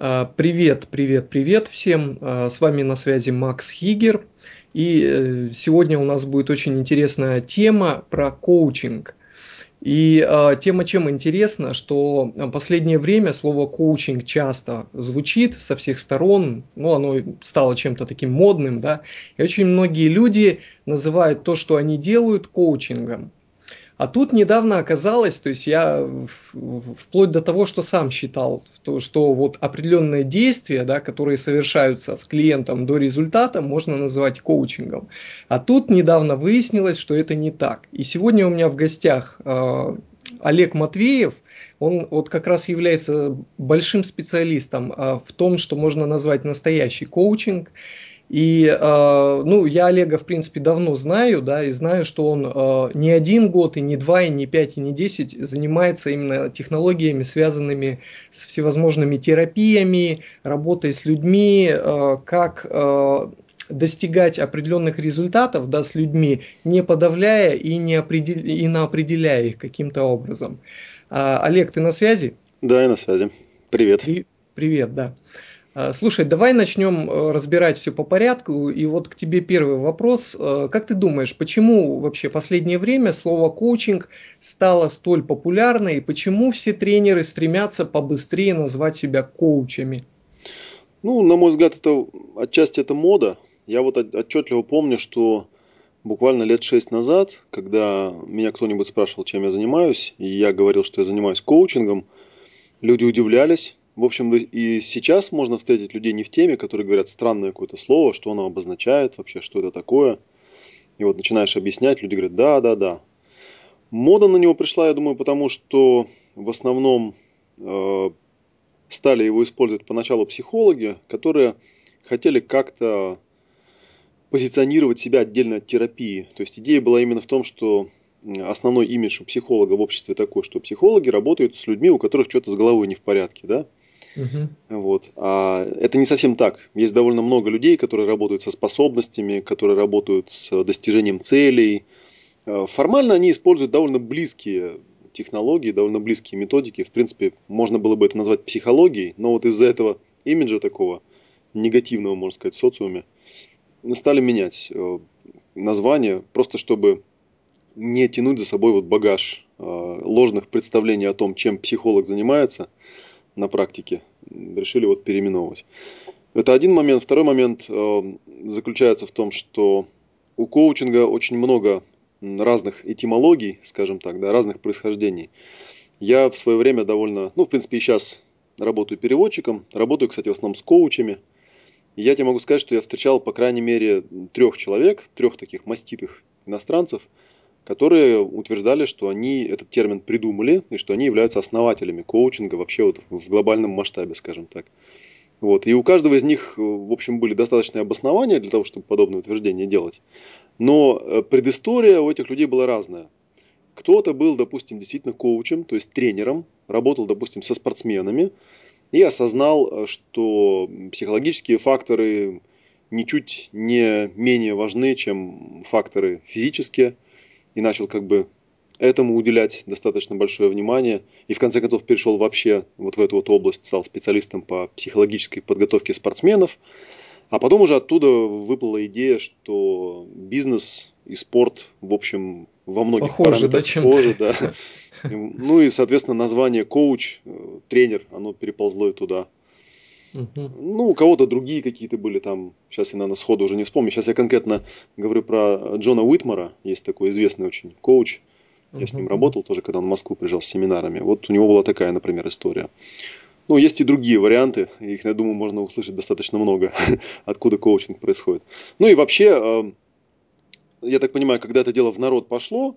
А, привет, привет, привет всем. А, с вами на связи Макс Хигер. И э, сегодня у нас будет очень интересная тема про коучинг. И э, тема чем интересна, что в последнее время слово коучинг часто звучит со всех сторон, ну оно стало чем-то таким модным, да, и очень многие люди называют то, что они делают, коучингом. А тут недавно оказалось, то есть я вплоть до того, что сам считал, то, что вот определенные действия, да, которые совершаются с клиентом до результата, можно назвать коучингом. А тут недавно выяснилось, что это не так. И сегодня у меня в гостях э, Олег Матвеев, он вот как раз является большим специалистом э, в том, что можно назвать настоящий коучинг. И, э, ну, я Олега, в принципе, давно знаю, да, и знаю, что он э, не один год, и не два, и не пять, и не десять занимается именно технологиями, связанными с всевозможными терапиями, работой с людьми, э, как э, достигать определенных результатов да, с людьми, не подавляя и не определ... и определяя их каким-то образом. А, Олег, ты на связи? Да, я на связи. Привет. При... Привет, да. А, слушай, давай начнем э, разбирать все по порядку. И вот к тебе первый вопрос. Э, как ты думаешь, почему вообще в последнее время слово коучинг стало столь популярно и почему все тренеры стремятся побыстрее назвать себя коучами? Ну, на мой взгляд, это отчасти это мода. Я вот отчетливо помню, что буквально лет шесть назад, когда меня кто-нибудь спрашивал, чем я занимаюсь, и я говорил, что я занимаюсь коучингом, люди удивлялись, в общем, и сейчас можно встретить людей не в теме, которые говорят странное какое-то слово, что оно обозначает вообще, что это такое. И вот начинаешь объяснять, люди говорят, да, да, да. Мода на него пришла, я думаю, потому что в основном э, стали его использовать поначалу психологи, которые хотели как-то позиционировать себя отдельно от терапии. То есть идея была именно в том, что основной имидж у психолога в обществе такой, что психологи работают с людьми, у которых что-то с головой не в порядке, да? Угу. Вот. А это не совсем так. Есть довольно много людей, которые работают со способностями, которые работают с достижением целей. Э, формально они используют довольно близкие технологии, довольно близкие методики. В принципе, можно было бы это назвать психологией, но вот из-за этого имиджа такого негативного, можно сказать, в социуме, стали менять э, название, просто чтобы не тянуть за собой вот багаж э, ложных представлений о том, чем психолог занимается – на практике. Решили вот переименовывать. Это один момент. Второй момент э, заключается в том, что у коучинга очень много разных этимологий, скажем так, да, разных происхождений. Я в свое время довольно, ну, в принципе, и сейчас работаю переводчиком, работаю, кстати, в основном с коучами. И я тебе могу сказать, что я встречал, по крайней мере, трех человек, трех таких маститых иностранцев – которые утверждали, что они этот термин придумали и что они являются основателями коучинга вообще вот в глобальном масштабе, скажем так. Вот. И у каждого из них, в общем, были достаточные обоснования для того, чтобы подобное утверждение делать. Но э, предыстория у этих людей была разная. Кто-то был, допустим, действительно коучем, то есть тренером, работал, допустим, со спортсменами и осознал, э, что психологические факторы ничуть не менее важны, чем факторы физические – и начал как бы этому уделять достаточно большое внимание. И в конце концов перешел вообще вот в эту вот область, стал специалистом по психологической подготовке спортсменов. А потом уже оттуда выплыла идея, что бизнес и спорт, в общем, во многих похоже, да, похожи, да. Ну и, соответственно, название коуч, э, тренер, оно переползло и туда. Угу. Ну, у кого-то другие какие-то были там, сейчас я, наверное, сходу уже не вспомню. Сейчас я конкретно говорю про Джона Уитмара, есть такой известный очень коуч. Я угу. с ним работал тоже, когда он в Москву приезжал с семинарами. Вот у него была такая, например, история. Ну, есть и другие варианты, их, я думаю, можно услышать достаточно много, откуда коучинг происходит. Ну и вообще, э, я так понимаю, когда это дело в народ пошло,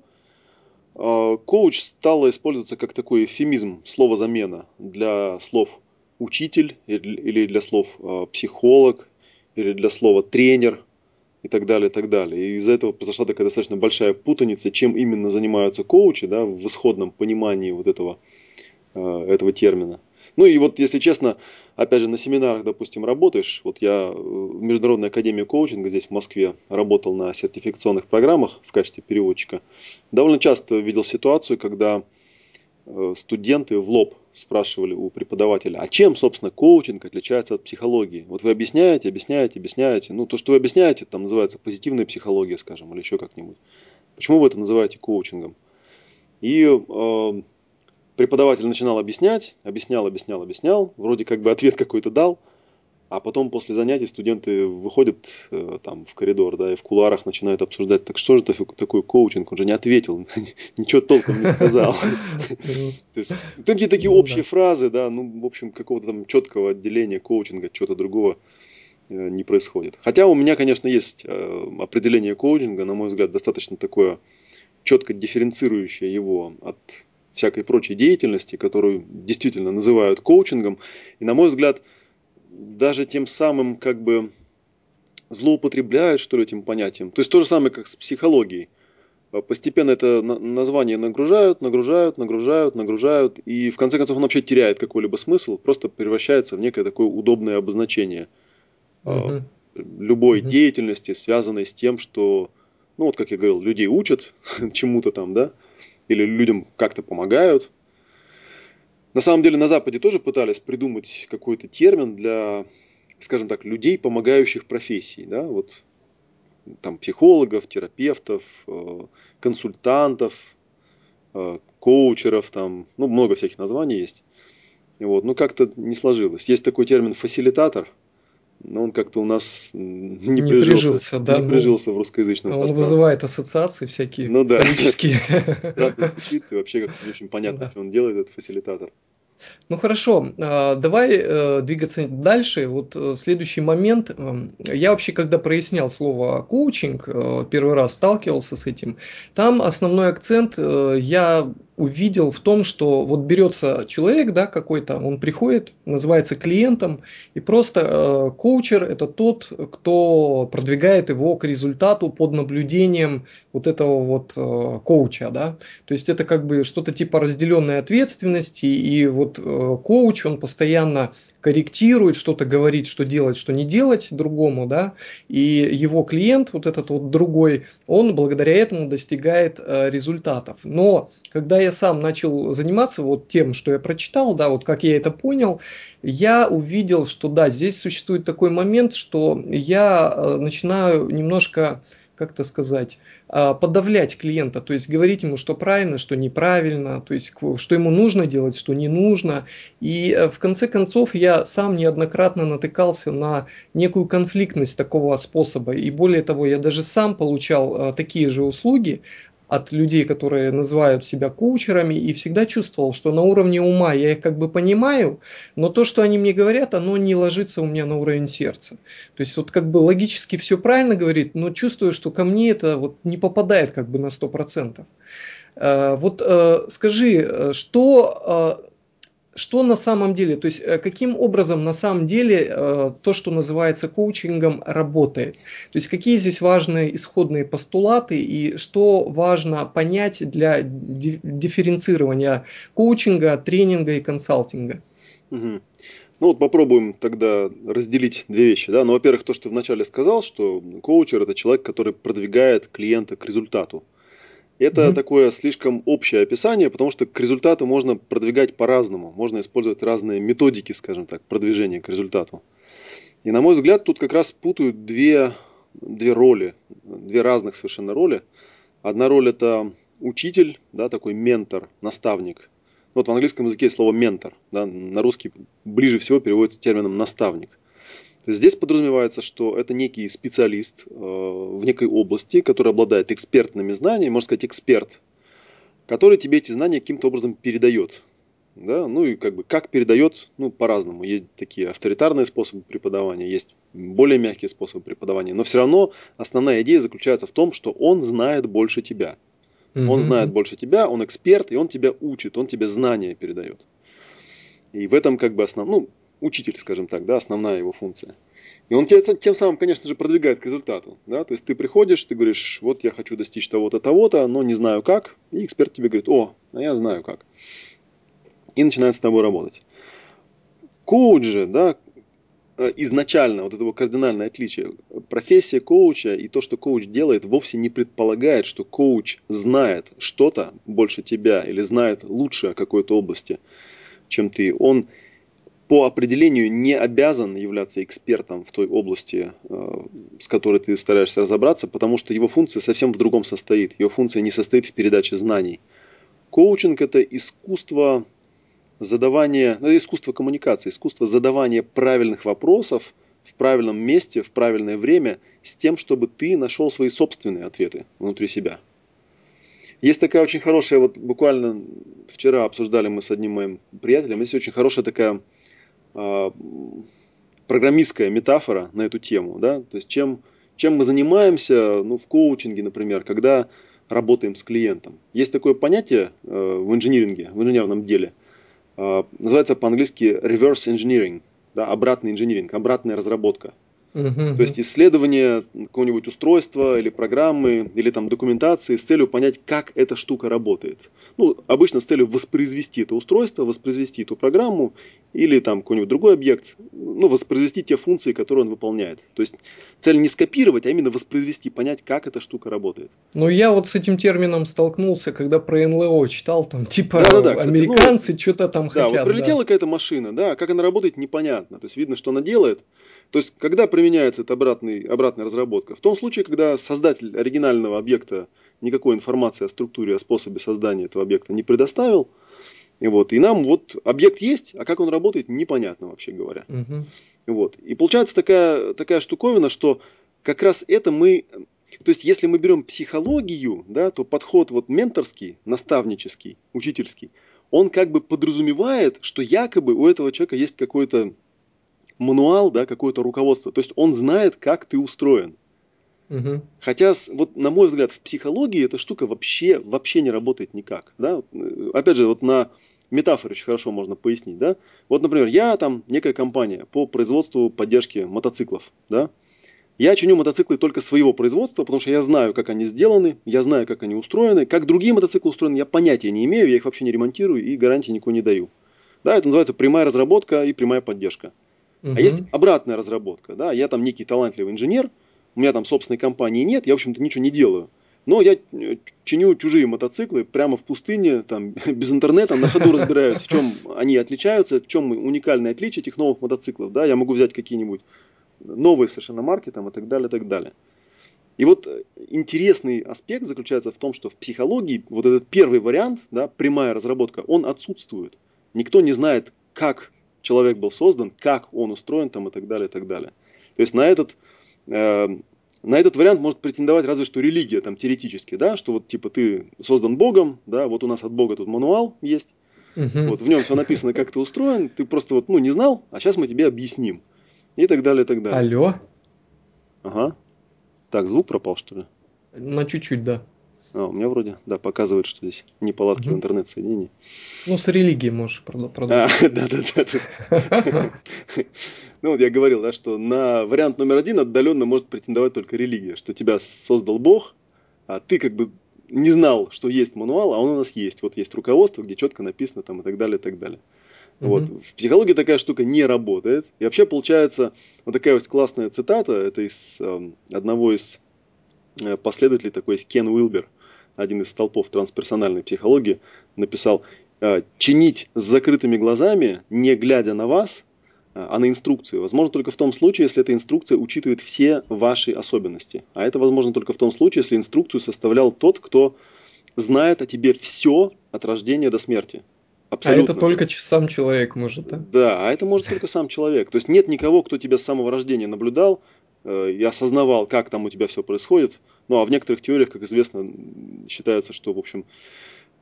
э, коуч стало использоваться как такой эфемизм, слово замена для слов учитель или для слов а, психолог или для слова тренер и так далее, и так далее. И из-за этого произошла такая достаточно большая путаница, чем именно занимаются коучи, да, в исходном понимании вот этого, а, этого термина. Ну и вот, если честно, опять же, на семинарах, допустим, работаешь, вот я в Международной академии коучинга здесь в Москве работал на сертификационных программах в качестве переводчика, довольно часто видел ситуацию, когда э, студенты в лоб спрашивали у преподавателя, а чем, собственно, коучинг отличается от психологии? Вот вы объясняете, объясняете, объясняете. Ну, то, что вы объясняете, там называется позитивная психология, скажем, или еще как-нибудь. Почему вы это называете коучингом? И э, преподаватель начинал объяснять, объяснял, объяснял, объяснял, вроде как бы ответ какой-то дал, а потом после занятий студенты выходят э, там в коридор, да, и в кулуарах начинают обсуждать, так что же это такой коучинг, он же не ответил, ничего толком не сказал. То есть какие-то такие ну общие фразы, да, ну, в общем, какого-то там четкого отделения коучинга, чего-то другого э, не происходит. Хотя у меня, конечно, есть э, определение коучинга, на мой взгляд, достаточно такое четко дифференцирующее его от всякой прочей деятельности, которую действительно называют коучингом. И, на мой взгляд, даже тем самым как бы злоупотребляют, что ли, этим понятием. То есть то же самое, как с психологией. А постепенно это название нагружают, нагружают, нагружают, нагружают, и в конце концов он вообще теряет какой-либо смысл, просто превращается в некое такое удобное обозначение угу. любой угу. деятельности, связанной с тем, что, ну вот как я говорил, людей учат чему-то там, да, или людям как-то помогают, на самом деле на Западе тоже пытались придумать какой-то термин для, скажем так, людей, помогающих профессии. Да? Вот, там психологов, терапевтов, э, консультантов, э, коучеров, там, ну, много всяких названий есть. Вот, ну, как-то не сложилось. Есть такой термин фасилитатор, но он как-то у нас не, не прижился, прижился, да, не ну, прижился в русскоязычном Он вызывает ассоциации всякие ну, да. Странно звучит, и вообще как-то не очень понятно, что он делает, этот фасилитатор. Ну хорошо, а, давай э, двигаться дальше. Вот э, следующий момент. Эм, я вообще, когда прояснял слово коучинг, э, первый раз сталкивался с этим, там основной акцент я увидел в том, что вот берется человек, да, какой-то, он приходит, называется клиентом, и просто э, коучер это тот, кто продвигает его к результату под наблюдением вот этого вот э, коуча, да. То есть это как бы что-то типа разделенной ответственности, и вот э, коуч, он постоянно корректирует, что-то говорит, что делать, что не делать другому, да, и его клиент, вот этот вот другой, он благодаря этому достигает э, результатов. Но когда я сам начал заниматься вот тем, что я прочитал, да, вот как я это понял, я увидел, что да, здесь существует такой момент, что я э, начинаю немножко как-то сказать, а, подавлять клиента, то есть говорить ему, что правильно, что неправильно, то есть что ему нужно делать, что не нужно. И э, в конце концов я сам неоднократно натыкался на некую конфликтность такого способа. И более того, я даже сам получал э, такие же услуги от людей, которые называют себя коучерами, и всегда чувствовал, что на уровне ума я их как бы понимаю, но то, что они мне говорят, оно не ложится у меня на уровень сердца. То есть вот как бы логически все правильно говорит, но чувствую, что ко мне это вот не попадает как бы на 100%. Э, вот э, скажи, э, что что на самом деле, то есть э, каким образом на самом деле э, то, что называется коучингом, работает. То есть какие здесь важные исходные постулаты и что важно понять для дифференцирования коучинга, тренинга и консалтинга. Угу. Ну вот попробуем тогда разделить две вещи. Да? Ну, во-первых, то, что вначале сказал, что коучер это человек, который продвигает клиента к результату. Это mm-hmm. такое слишком общее описание, потому что к результату можно продвигать по-разному. Можно использовать разные методики, скажем так, продвижения к результату. И на мой взгляд, тут как раз путают две, две роли, две разных совершенно роли. Одна роль это учитель, да, такой ментор, наставник. Вот в английском языке есть слово ментор, да, на русский ближе всего переводится термином наставник. Здесь подразумевается, что это некий специалист э, в некой области, который обладает экспертными знаниями, можно сказать, эксперт, который тебе эти знания каким-то образом передает. Да? Ну и как бы как передает, ну по-разному. Есть такие авторитарные способы преподавания, есть более мягкие способы преподавания. Но все равно основная идея заключается в том, что он знает больше тебя. Mm-hmm. Он знает больше тебя, он эксперт, и он тебя учит, он тебе знания передает. И в этом как бы основ... ну, учитель, скажем так, да, основная его функция. И он тебя тем самым, конечно же, продвигает к результату. Да? То есть ты приходишь, ты говоришь, вот я хочу достичь того-то, того-то, но не знаю как. И эксперт тебе говорит, о, а я знаю как. И начинает с тобой работать. Коуч же, да, э, изначально вот этого кардинальное отличие. Профессия коуча и то, что коуч делает, вовсе не предполагает, что коуч знает что-то больше тебя или знает лучше о какой-то области чем ты, он по определению не обязан являться экспертом в той области, э, с которой ты стараешься разобраться, потому что его функция совсем в другом состоит. Его функция не состоит в передаче знаний. Коучинг – это искусство задавания, ну, это искусство коммуникации, искусство задавания правильных вопросов в правильном месте, в правильное время, с тем, чтобы ты нашел свои собственные ответы внутри себя. Есть такая очень хорошая, вот буквально вчера обсуждали мы с одним моим приятелем, есть очень хорошая такая программистская метафора на эту тему. Да? То есть чем, чем мы занимаемся ну, в коучинге, например, когда работаем с клиентом. Есть такое понятие э, в инжиниринге, в инженерном деле. Э, называется по-английски reverse engineering, да, обратный инжиниринг, обратная разработка. Uh-huh. То есть исследование какого-нибудь устройства или программы или там документации с целью понять, как эта штука работает. Ну, обычно с целью воспроизвести это устройство, воспроизвести эту программу или там какой-нибудь другой объект, ну, воспроизвести те функции, которые он выполняет. То есть цель не скопировать, а именно воспроизвести, понять, как эта штука работает. Ну, я вот с этим термином столкнулся, когда про НЛО читал, там, типа, да, да, да, кстати, американцы ну, что-то там да, хотят. Вот прилетела да. какая-то машина, да, как она работает, непонятно. То есть видно, что она делает, то есть, когда применяется эта обратный, обратная разработка? В том случае, когда создатель оригинального объекта никакой информации о структуре, о способе создания этого объекта не предоставил, и, вот, и нам вот объект есть, а как он работает, непонятно вообще говоря. Угу. Вот. И получается такая, такая штуковина, что как раз это мы... То есть, если мы берем психологию, да, то подход вот менторский, наставнический, учительский, он как бы подразумевает, что якобы у этого человека есть какой-то мануал, да, какое-то руководство. То есть он знает, как ты устроен. Угу. Хотя, вот на мой взгляд, в психологии эта штука вообще, вообще не работает никак. Да? Опять же, вот на метафоре очень хорошо можно пояснить. Да? Вот, например, я там некая компания по производству поддержки мотоциклов. Да? Я чиню мотоциклы только своего производства, потому что я знаю, как они сделаны, я знаю, как они устроены. Как другие мотоциклы устроены, я понятия не имею, я их вообще не ремонтирую и гарантии никакой не даю. Да, это называется прямая разработка и прямая поддержка. Угу. А есть обратная разработка. Да? Я там некий талантливый инженер, у меня там собственной компании нет, я, в общем-то, ничего не делаю. Но я э, чиню чужие мотоциклы прямо в пустыне, там, без интернета, на ходу разбираюсь, в чем они отличаются, в чем уникальное отличие этих новых мотоциклов. Да? Я могу взять какие-нибудь новые совершенно марки там, и так далее, и так далее. И вот э, интересный аспект заключается в том, что в психологии вот этот первый вариант, да, прямая разработка, он отсутствует. Никто не знает, как человек был создан, как он устроен там и так далее, и так далее. То есть на этот, э, на этот вариант может претендовать разве что религия там теоретически, да, что вот типа ты создан Богом, да, вот у нас от Бога тут мануал есть, угу. вот в нем все написано, как ты устроен, ты просто вот, ну, не знал, а сейчас мы тебе объясним. И так далее, и так далее. Алло? Ага. Так, звук пропал, что ли? На чуть-чуть, да. А, у меня вроде, да, показывает, что здесь неполадки угу. в интернет-соединении. Ну, с религией можешь продолжить. А, да, да, да. Ну, вот я говорил, да, что на вариант номер один отдаленно может претендовать только религия, что тебя создал Бог, а ты как бы не знал, что есть мануал, а он у нас есть. Вот есть руководство, где четко написано там и так далее, и так далее. Вот. В психологии такая штука не работает. И вообще получается вот такая вот классная цитата, это из э, одного из э, последователей, такой есть Кен Уилбер – один из столпов трансперсональной психологии, написал «Э, «Чинить с закрытыми глазами, не глядя на вас, э, а на инструкцию, возможно только в том случае, если эта инструкция учитывает все ваши особенности. А это возможно только в том случае, если инструкцию составлял тот, кто знает о тебе все от рождения до смерти. Абсолютно. А это только сам человек может, да? Да, а это может только сам человек. То есть нет никого, кто тебя с самого рождения наблюдал э, и осознавал, как там у тебя все происходит. Ну, а в некоторых теориях, как известно, считается, что, в общем,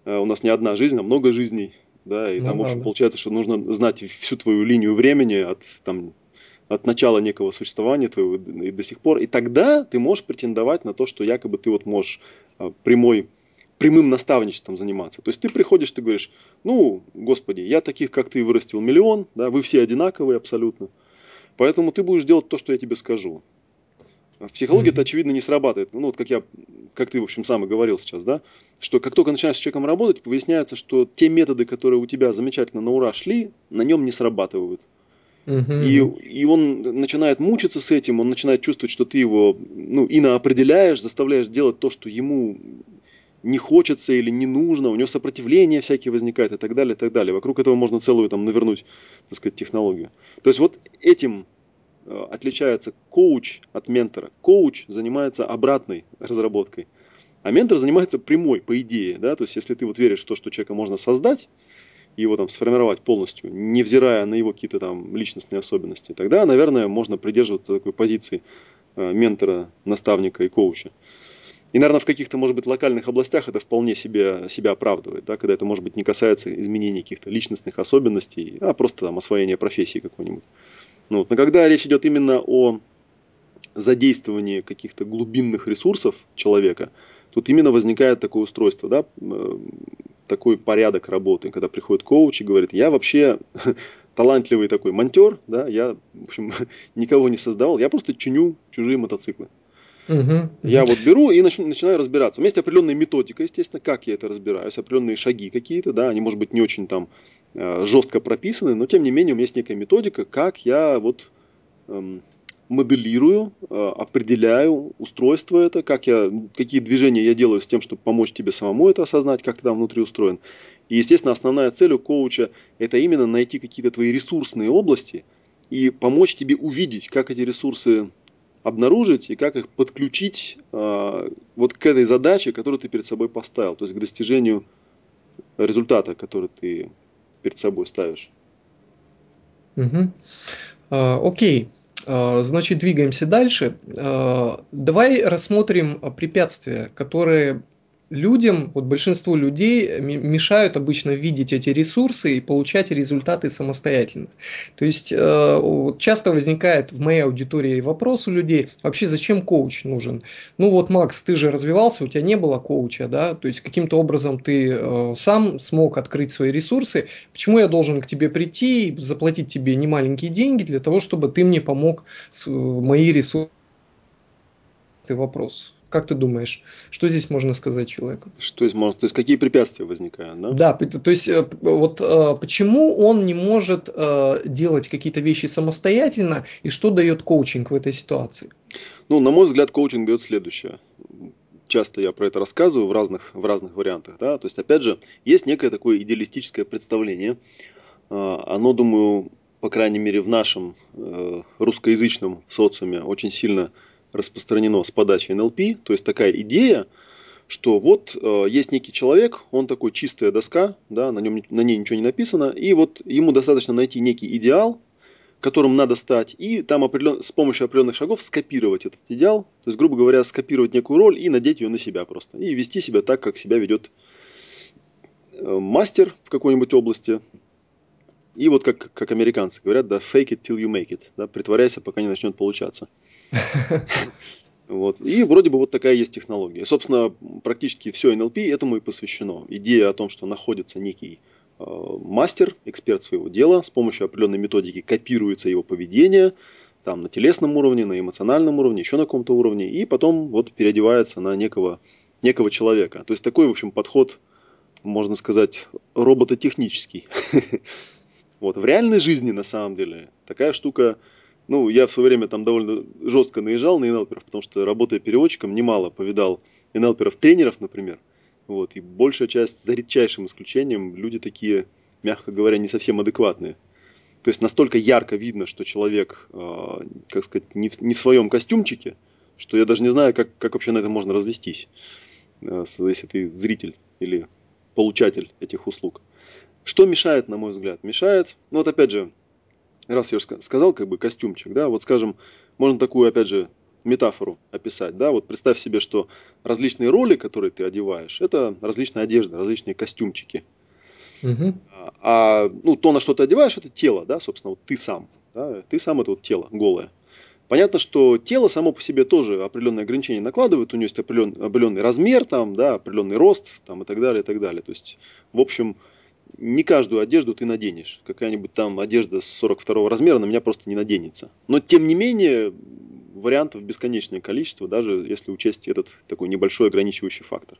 э, у нас не одна жизнь, а много жизней. Да, и ну, там, в общем, да. получается, что нужно знать всю твою линию времени от, там, от начала некого существования твоего и до сих пор. И тогда ты можешь претендовать на то, что якобы ты вот можешь э, прямой, прямым наставничеством заниматься. То есть ты приходишь, ты говоришь, ну, господи, я таких, как ты, вырастил миллион, да, вы все одинаковые абсолютно. Поэтому ты будешь делать то, что я тебе скажу. В психологии это, очевидно, не срабатывает. Ну, вот как я, как ты, в общем, сам и говорил сейчас, да, что как только начинаешь с человеком работать, выясняется, что те методы, которые у тебя замечательно на ура шли, на нем не срабатывают. И, и он начинает мучиться с этим, он начинает чувствовать, что ты его, ну, иноопределяешь, заставляешь делать то, что ему не хочется или не нужно, у него сопротивление всякие возникает и так далее, и так далее. Вокруг этого можно целую там навернуть, так сказать, технологию. То есть вот этим отличается коуч от ментора. Коуч занимается обратной разработкой, а ментор занимается прямой, по идее. Да? То есть если ты вот веришь в то, что человека можно создать, его там сформировать полностью, невзирая на его какие-то там личностные особенности, тогда, наверное, можно придерживаться такой позиции э, ментора, наставника и коуча. И, наверное, в каких-то, может быть, локальных областях это вполне себе, себя оправдывает, да, когда это, может быть, не касается изменений каких-то личностных особенностей, а просто там освоения профессии какой-нибудь. Ну, вот. Но когда речь идет именно о задействовании каких-то глубинных ресурсов человека, тут именно возникает такое устройство, да, э, такой порядок работы, когда приходит коуч и говорит, я вообще талантливый такой монтер, да, я, в общем, никого не создавал, я просто чиню чужие мотоциклы. Угу. Я вот беру и начинаю, начинаю разбираться. У меня есть определенная методика, естественно, как я это разбираюсь, определенные шаги какие-то, да, они, может быть, не очень там жестко прописаны, но тем не менее у меня есть некая методика, как я вот эм, моделирую, э, определяю устройство это, как я, какие движения я делаю с тем, чтобы помочь тебе самому это осознать, как ты там внутри устроен. И, естественно, основная цель у коуча – это именно найти какие-то твои ресурсные области и помочь тебе увидеть, как эти ресурсы обнаружить и как их подключить э, вот к этой задаче, которую ты перед собой поставил, то есть к достижению результата, который ты перед собой ставишь. Угу. А, окей. А, значит, двигаемся дальше. А, давай рассмотрим препятствия, которые людям, вот большинству людей мешают обычно видеть эти ресурсы и получать результаты самостоятельно. То есть э, часто возникает в моей аудитории вопрос у людей, вообще зачем коуч нужен? Ну вот, Макс, ты же развивался, у тебя не было коуча, да, то есть каким-то образом ты э, сам смог открыть свои ресурсы, почему я должен к тебе прийти и заплатить тебе немаленькие деньги для того, чтобы ты мне помог э, мои ресурсы? Вопрос. Как ты думаешь, что здесь можно сказать человеку? Что здесь можно, то есть какие препятствия возникают, да? Да, то есть э, вот э, почему он не может э, делать какие-то вещи самостоятельно и что дает коучинг в этой ситуации? Ну, на мой взгляд, коучинг дает следующее. Часто я про это рассказываю в разных, в разных вариантах. Да? То есть, опять же, есть некое такое идеалистическое представление. Оно, думаю, по крайней мере, в нашем русскоязычном социуме очень сильно распространено с подачи НЛП, то есть такая идея, что вот э, есть некий человек, он такой чистая доска, да, на, нем, на ней ничего не написано, и вот ему достаточно найти некий идеал, которым надо стать, и там определен, с помощью определенных шагов скопировать этот идеал, то есть, грубо говоря, скопировать некую роль и надеть ее на себя просто, и вести себя так, как себя ведет э, мастер в какой-нибудь области, и вот как, как американцы говорят, да, fake it till you make it, да, притворяйся, пока не начнет получаться. Вот. И вроде бы вот такая есть технология. Собственно, практически все NLP этому и посвящено. Идея о том, что находится некий э, мастер, эксперт своего дела, с помощью определенной методики копируется его поведение, там на телесном уровне, на эмоциональном уровне, еще на каком-то уровне, и потом вот переодевается на некого, некого человека. То есть такой, в общем, подход, можно сказать, робототехнический. Вот. В реальной жизни, на самом деле, такая штука ну, я в свое время там довольно жестко наезжал на НЛПеров, потому что, работая переводчиком, немало повидал НЛПеров-тренеров, например. Вот, и большая часть, за редчайшим исключением, люди такие, мягко говоря, не совсем адекватные. То есть настолько ярко видно, что человек, э, как сказать, не в, не в своем костюмчике, что я даже не знаю, как, как вообще на это можно развестись, э, если ты зритель или получатель этих услуг. Что мешает, на мой взгляд? Мешает, ну вот опять же, раз я уже сказал, как бы костюмчик, да, вот скажем, можно такую, опять же, метафору описать, да, вот представь себе, что различные роли, которые ты одеваешь, это различная одежда, различные костюмчики. Угу. А, ну, то, на что ты одеваешь, это тело, да, собственно, вот ты сам, да, ты сам это вот тело голое. Понятно, что тело само по себе тоже определенные ограничения накладывает, у него есть определенный, определенный размер, там, да, определенный рост там, и так далее, и так далее. То есть, в общем, не каждую одежду ты наденешь. Какая-нибудь там одежда с 42 размера на меня просто не наденется. Но тем не менее, вариантов бесконечное количество, даже если учесть этот такой небольшой ограничивающий фактор.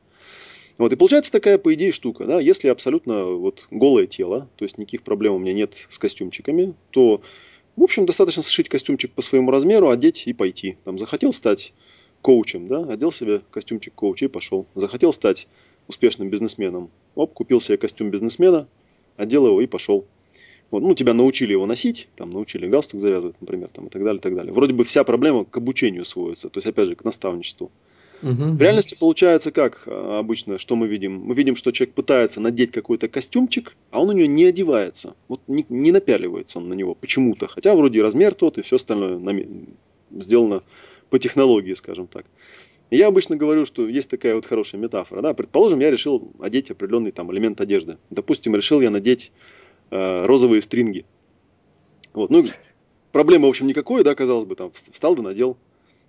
Вот, и получается такая, по идее, штука, да, если абсолютно вот голое тело, то есть никаких проблем у меня нет с костюмчиками, то, в общем, достаточно сшить костюмчик по своему размеру, одеть и пойти. Там захотел стать коучем, да, одел себе костюмчик коуча и пошел. Захотел стать успешным бизнесменом. Оп, купил себе костюм бизнесмена, одел его и пошел. Вот, ну, тебя научили его носить, там, научили галстук завязывать, например, там, и так далее, и так далее. Вроде бы вся проблема к обучению сводится, то есть, опять же, к наставничеству. Угу. В реальности получается как а, обычно, что мы видим? Мы видим, что человек пытается надеть какой-то костюмчик, а он у него не одевается. Вот не, не напяливается он на него почему-то. Хотя вроде размер тот и все остальное сделано по технологии, скажем так. Я обычно говорю, что есть такая вот хорошая метафора. Да? Предположим, я решил одеть определенный там элемент одежды. Допустим, решил я надеть э, розовые стринги. Вот, ну, проблемы, в общем, никакой, да, казалось бы, там, встал да надел.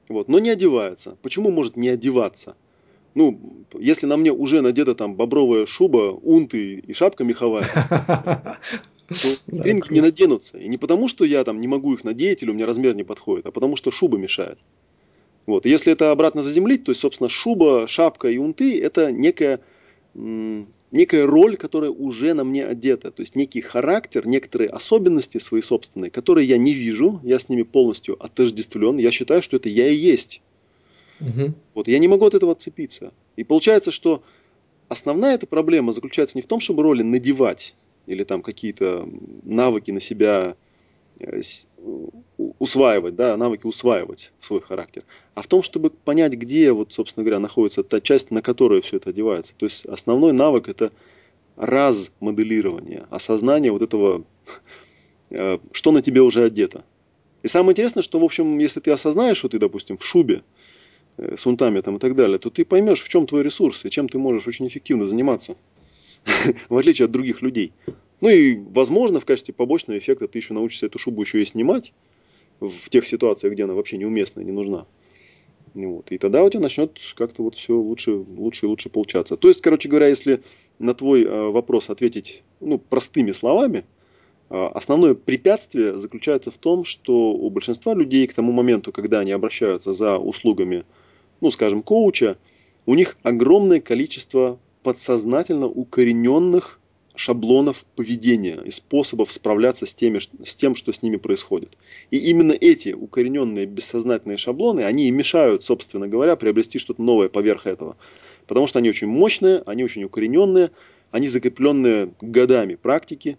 Вот, но не одевается. Почему может не одеваться? Ну, если на мне уже надета там бобровая шуба, унты и шапка меховая, то стринги не наденутся. И не потому, что я там не могу их надеть или у меня размер не подходит, а потому, что шуба мешает. Вот. Если это обратно заземлить, то есть, собственно, шуба, шапка и унты – это некая некая роль, которая уже на мне одета. То есть некий характер, некоторые особенности свои собственные, которые я не вижу, я с ними полностью отождествлен, я считаю, что это я и есть. Угу. Вот, я не могу от этого отцепиться. И получается, что основная эта проблема заключается не в том, чтобы роли надевать или там какие-то навыки на себя усваивать, да, навыки усваивать в свой характер, а в том, чтобы понять, где, вот, собственно говоря, находится та часть, на которую все это одевается. То есть основной навык это раз моделирование, осознание вот этого, э, что на тебе уже одето. И самое интересное, что, в общем, если ты осознаешь, что ты, допустим, в шубе, э, с унтами там и так далее, то ты поймешь, в чем твой ресурс и чем ты можешь очень эффективно заниматься, в отличие от других людей. Ну и, возможно, в качестве побочного эффекта ты еще научишься эту шубу еще и снимать в тех ситуациях, где она вообще неуместна не нужна. Вот. И тогда у тебя начнет как-то вот все лучше, лучше и лучше получаться. То есть, короче говоря, если на твой э, вопрос ответить ну, простыми словами, э, основное препятствие заключается в том, что у большинства людей к тому моменту, когда они обращаются за услугами, ну, скажем, коуча, у них огромное количество подсознательно укорененных шаблонов поведения и способов справляться с, теми, с тем, что с ними происходит. И именно эти укорененные бессознательные шаблоны, они и мешают, собственно говоря, приобрести что-то новое поверх этого. Потому что они очень мощные, они очень укорененные, они закрепленные годами практики.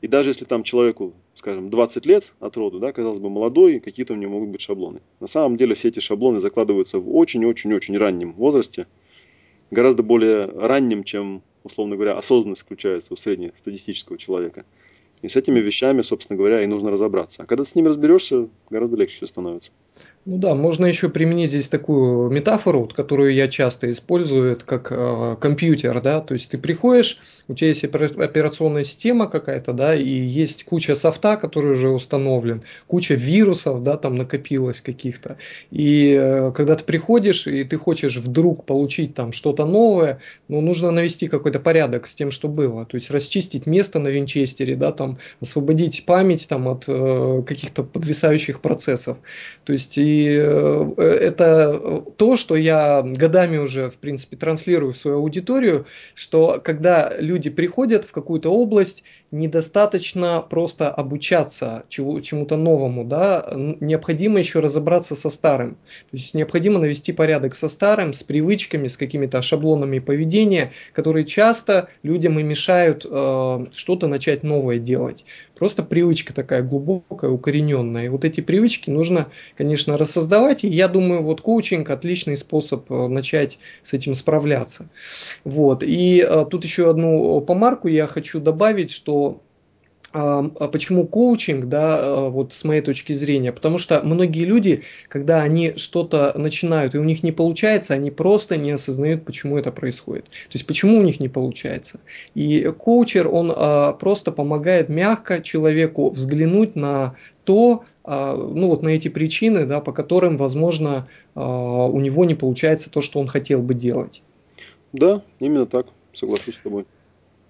И даже если там человеку, скажем, 20 лет от роду, да, казалось бы, молодой, какие-то у него могут быть шаблоны. На самом деле все эти шаблоны закладываются в очень-очень-очень раннем возрасте, гораздо более раннем, чем условно говоря, осознанность включается у среднестатистического человека. И с этими вещами, собственно говоря, и нужно разобраться. А когда ты с ними разберешься, гораздо легче все становится. Ну да, можно еще применить здесь такую метафору, которую я часто использую, это как э, компьютер, да, то есть ты приходишь, у тебя есть операционная система какая-то, да, и есть куча софта, который уже установлен, куча вирусов, да, там накопилось каких-то, и э, когда ты приходишь и ты хочешь вдруг получить там что-то новое, ну нужно навести какой-то порядок с тем, что было, то есть расчистить место на винчестере, да, там освободить память там от э, каких-то подвисающих процессов, то есть и и э, это то, что я годами уже, в принципе, транслирую в свою аудиторию, что когда люди приходят в какую-то область, недостаточно просто обучаться чему-то новому, да, необходимо еще разобраться со старым. То есть необходимо навести порядок со старым, с привычками, с какими-то шаблонами поведения, которые часто людям и мешают э, что-то начать новое делать. Просто привычка такая глубокая, укорененная. И вот эти привычки нужно, конечно, рассоздавать. И я думаю, вот коучинг отличный способ э, начать с этим справляться. Вот. И э, тут еще одну помарку я хочу добавить, что а почему коучинг, да, э, вот с моей точки зрения? Потому что многие люди, когда они что-то начинают и у них не получается, они просто не осознают, почему это происходит. То есть почему у них не получается. И коучер, он а, просто помогает мягко человеку взглянуть на то, а, ну вот на эти причины, да, по которым, возможно, у него не получается то, что он хотел бы делать. Да, именно так, соглашусь с тобой.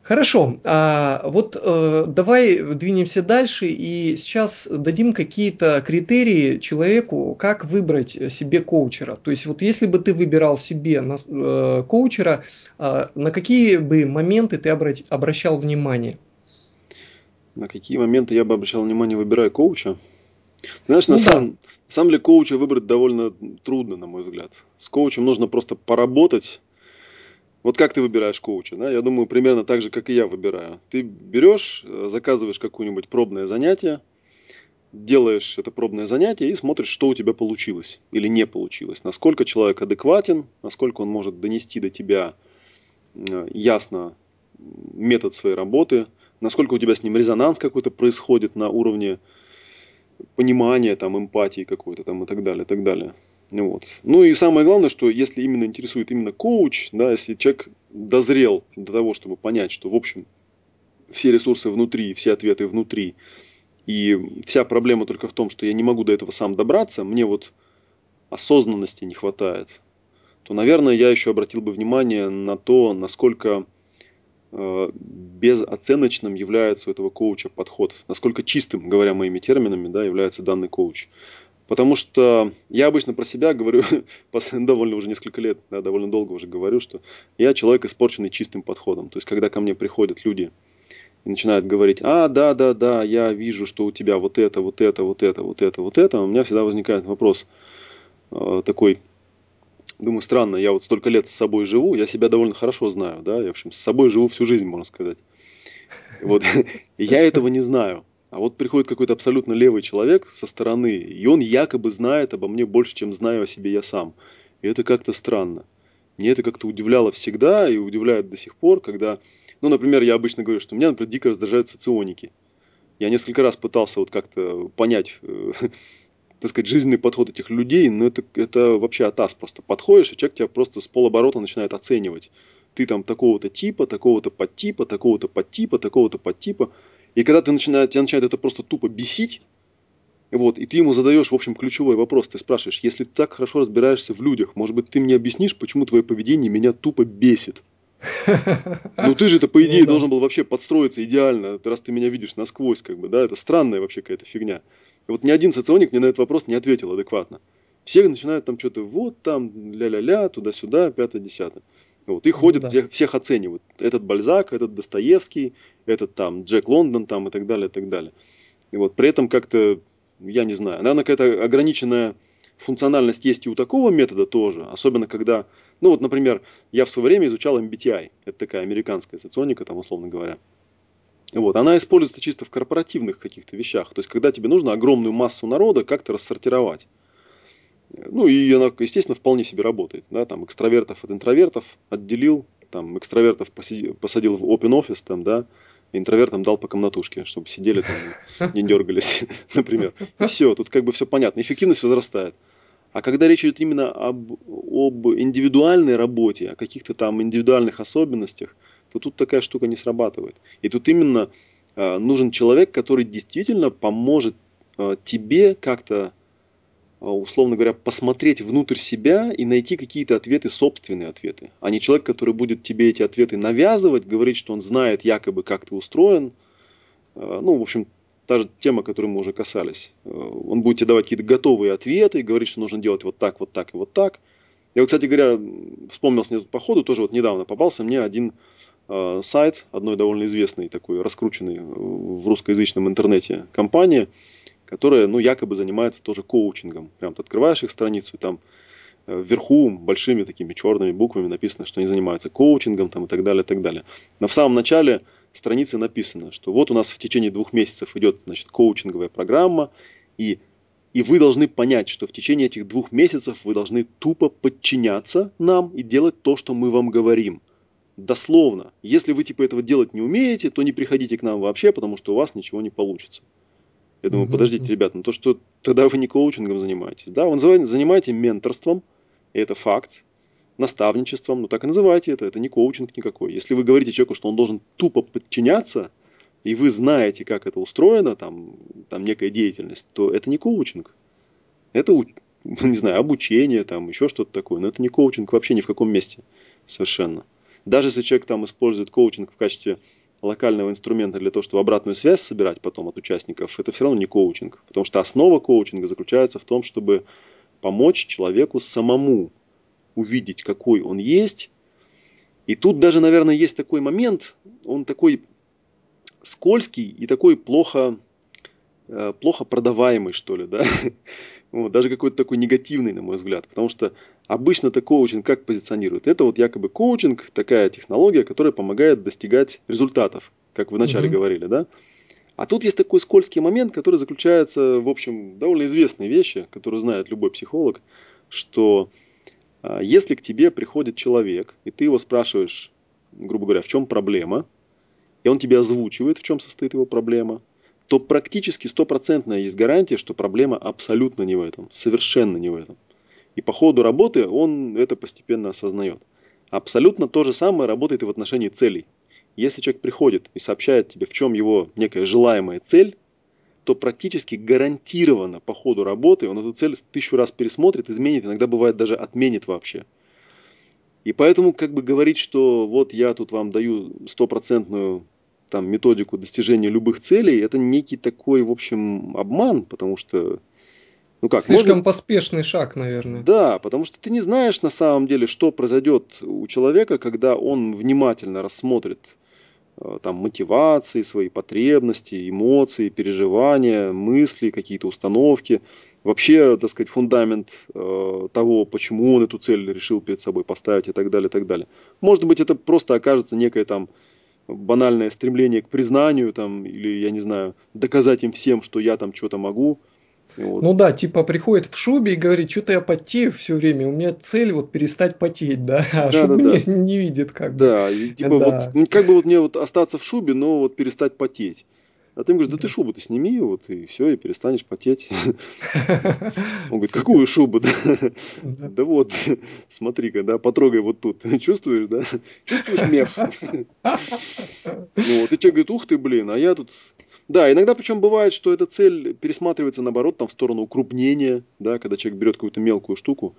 Хорошо, а вот э, давай двинемся дальше и сейчас дадим какие-то критерии человеку, как выбрать себе коучера. То есть вот если бы ты выбирал себе на, э, коучера, э, на какие бы моменты ты обращ, обращал внимание? На какие моменты я бы обращал внимание, выбирая коуча? Знаешь, ну, на, да. самом, на самом деле коуча выбрать довольно трудно, на мой взгляд. С коучем нужно просто поработать Вот как ты выбираешь коуча? Да? Я думаю, примерно так же, как и я выбираю. Ты берешь, э, заказываешь какое-нибудь пробное занятие, делаешь это пробное занятие и смотришь, что у тебя получилось или не получилось. Насколько человек адекватен, насколько он может донести до тебя э, ясно метод своей работы, насколько у тебя с ним резонанс какой-то происходит на уровне понимания, там, эмпатии какой-то там и так далее, и так далее. Вот. Ну и самое главное, что если именно интересует именно коуч, да, если человек дозрел до того, чтобы понять, что в общем все ресурсы внутри, все ответы внутри, и вся проблема только в том, что я не могу до этого сам добраться, мне вот осознанности не хватает, то, наверное, я еще обратил бы внимание на то, насколько э, безоценочным является у этого коуча подход, насколько чистым, говоря моими терминами, да, является данный коуч. Потому что я обычно про себя говорю, довольно уже несколько лет, да, довольно долго уже говорю, что я человек, испорченный чистым подходом. То есть, когда ко мне приходят люди и начинают говорить, а, да, да, да, я вижу, что у тебя вот это, вот это, вот это, вот это, вот это, у меня всегда возникает вопрос э, такой, думаю, странно, я вот столько лет с собой живу, я себя довольно хорошо знаю, да, я, в общем, с собой живу всю жизнь, можно сказать. Вот, я этого не знаю. А вот приходит какой-то абсолютно левый человек со стороны, и он якобы знает обо мне больше, чем знаю о себе я сам. И это как-то странно. Мне это как-то удивляло всегда и удивляет до сих пор, когда, ну, например, я обычно говорю, что меня, например, дико раздражают соционики. Я несколько раз пытался вот как-то понять, э, так сказать, жизненный подход этих людей, но это, это вообще атас просто. Подходишь, и человек тебя просто с полоборота начинает оценивать. Ты там такого-то типа, такого-то подтипа, такого-то подтипа, такого-то подтипа. И когда ты начинаешь, тебя начинает это просто тупо бесить, вот, и ты ему задаешь, в общем, ключевой вопрос. Ты спрашиваешь, если ты так хорошо разбираешься в людях, может быть, ты мне объяснишь, почему твое поведение меня тупо бесит? Ну ты же это, по идее, ну, да. должен был вообще подстроиться идеально, раз ты меня видишь насквозь, как бы, да, это странная вообще какая-то фигня. Вот ни один соционик мне на этот вопрос не ответил адекватно. Все начинают там что-то, вот там, ля-ля-ля, туда-сюда, пятое-десятое. Вот, и ну ходят, да. всех, всех оценивают. Этот Бальзак, этот Достоевский, этот там Джек Лондон там и так далее, и так далее. И вот при этом как-то, я не знаю, наверное, какая-то ограниченная функциональность есть и у такого метода тоже, особенно когда, ну вот, например, я в свое время изучал MBTI, это такая американская соционика, там, условно говоря. Вот, она используется чисто в корпоративных каких-то вещах, то есть когда тебе нужно огромную массу народа как-то рассортировать. Ну и она, естественно, вполне себе работает. Да, там экстравертов от интровертов отделил, там экстравертов посадил, в open office, там, да, интровертам дал по комнатушке, чтобы сидели там, не дергались, например. И все, тут как бы все понятно. Эффективность возрастает. А когда речь идет именно об, об индивидуальной работе, о каких-то там индивидуальных особенностях, то тут такая штука не срабатывает. И тут именно э, нужен человек, который действительно поможет э, тебе как-то условно говоря, посмотреть внутрь себя и найти какие-то ответы, собственные ответы, а не человек, который будет тебе эти ответы навязывать, говорить, что он знает якобы, как ты устроен. А, ну, в общем, та же тема, которую мы уже касались. А, он будет тебе давать какие-то готовые ответы, говорить, что нужно делать вот так, вот так и вот так. Я кстати говоря, вспомнил с ней по ходу, тоже вот недавно попался мне один сайт одной довольно известной такой раскрученной в русскоязычном интернете компании – которая, ну, якобы занимается тоже коучингом. Прям ты открываешь их страницу, и там э, вверху большими такими черными буквами написано, что они занимаются коучингом там, и так далее, и так далее. Но в самом начале страницы написано, что вот у нас в течение двух месяцев идет значит, коучинговая программа, и, и вы должны понять, что в течение этих двух месяцев вы должны тупо подчиняться нам и делать то, что мы вам говорим. Дословно. Если вы типа этого делать не умеете, то не приходите к нам вообще, потому что у вас ничего не получится. Я думаю, подождите, ребята, ну то, что тогда вы не коучингом занимаетесь. Да, вы занимаетесь менторством, и это факт, наставничеством, ну так и называйте это, это не коучинг никакой. Если вы говорите человеку, что он должен тупо подчиняться, и вы знаете, как это устроено, там, там некая деятельность, то это не коучинг. Это, не знаю, обучение, там, еще что-то такое, но это не коучинг вообще ни в каком месте совершенно. Даже если человек там использует коучинг в качестве локального инструмента для того, чтобы обратную связь собирать потом от участников, это все равно не коучинг. Потому что основа коучинга заключается в том, чтобы помочь человеку самому увидеть, какой он есть. И тут даже, наверное, есть такой момент, он такой скользкий и такой плохо, э, плохо продаваемый, что ли, да. Вот, даже какой-то такой негативный, на мой взгляд. Потому что обычно это коучинг как позиционирует? Это вот якобы коучинг, такая технология, которая помогает достигать результатов, как вы вначале угу. говорили, да? А тут есть такой скользкий момент, который заключается, в общем, довольно известные вещи, которые знает любой психолог, что а, если к тебе приходит человек, и ты его спрашиваешь, грубо говоря, в чем проблема, и он тебе озвучивает, в чем состоит его проблема, то практически стопроцентная есть гарантия, что проблема абсолютно не в этом, совершенно не в этом. И по ходу работы он это постепенно осознает. Абсолютно то же самое работает и в отношении целей. Если человек приходит и сообщает тебе, в чем его некая желаемая цель, то практически гарантированно по ходу работы он эту цель тысячу раз пересмотрит, изменит, иногда бывает даже отменит вообще. И поэтому как бы говорить, что вот я тут вам даю стопроцентную там методику достижения любых целей, это некий такой, в общем, обман, потому что ну как, Слишком можно... поспешный шаг, наверное. Да, потому что ты не знаешь на самом деле, что произойдет у человека, когда он внимательно рассмотрит э, там мотивации, свои потребности, эмоции, переживания, мысли, какие-то установки. Вообще, так сказать, фундамент э, того, почему он эту цель решил перед собой поставить и так далее, и так далее. Может быть, это просто окажется некое там банальное стремление к признанию, там, или, я не знаю, доказать им всем, что я там что-то могу – вот. Ну да, типа приходит в шубе и говорит, что-то я потею все время, у меня цель вот перестать потеть, да, а да, шубу да, да. Не, не видит как да, бы. И, типа да, вот, ну, как бы вот мне вот остаться в шубе, но вот перестать потеть. А ты ему говоришь, да ты шубу-то сними, вот, и все, и перестанешь потеть. Он говорит, какую шубу? Да вот, смотри-ка, да, потрогай вот тут. Чувствуешь, да? Чувствуешь мех? Ну вот, и человек говорит, ух ты, блин, а я тут да, иногда причем бывает, что эта цель пересматривается наоборот там в сторону укрупнения, да, когда человек берет какую-то мелкую штуку,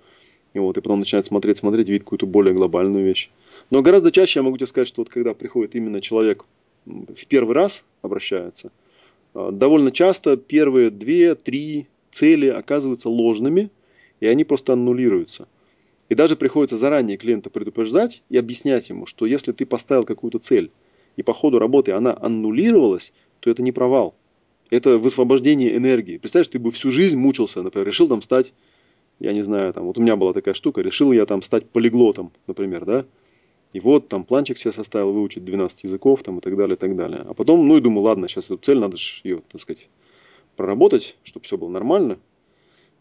и вот, и потом начинает смотреть, смотреть, видит какую-то более глобальную вещь. Но гораздо чаще я могу тебе сказать, что вот когда приходит именно человек в первый раз обращается, а, довольно часто первые две-три цели оказываются ложными, и они просто аннулируются. И даже приходится заранее клиента предупреждать и объяснять ему, что если ты поставил какую-то цель, и по ходу работы она аннулировалась, то это не провал. Это высвобождение энергии. Представляешь, ты бы всю жизнь мучился, например, решил там стать, я не знаю, там, вот у меня была такая штука, решил я там стать полиглотом, например, да, и вот там планчик себе составил выучить 12 языков там и так далее, и так далее. А потом, ну и думаю, ладно, сейчас эту цель надо же ее, так сказать, проработать, чтобы все было нормально.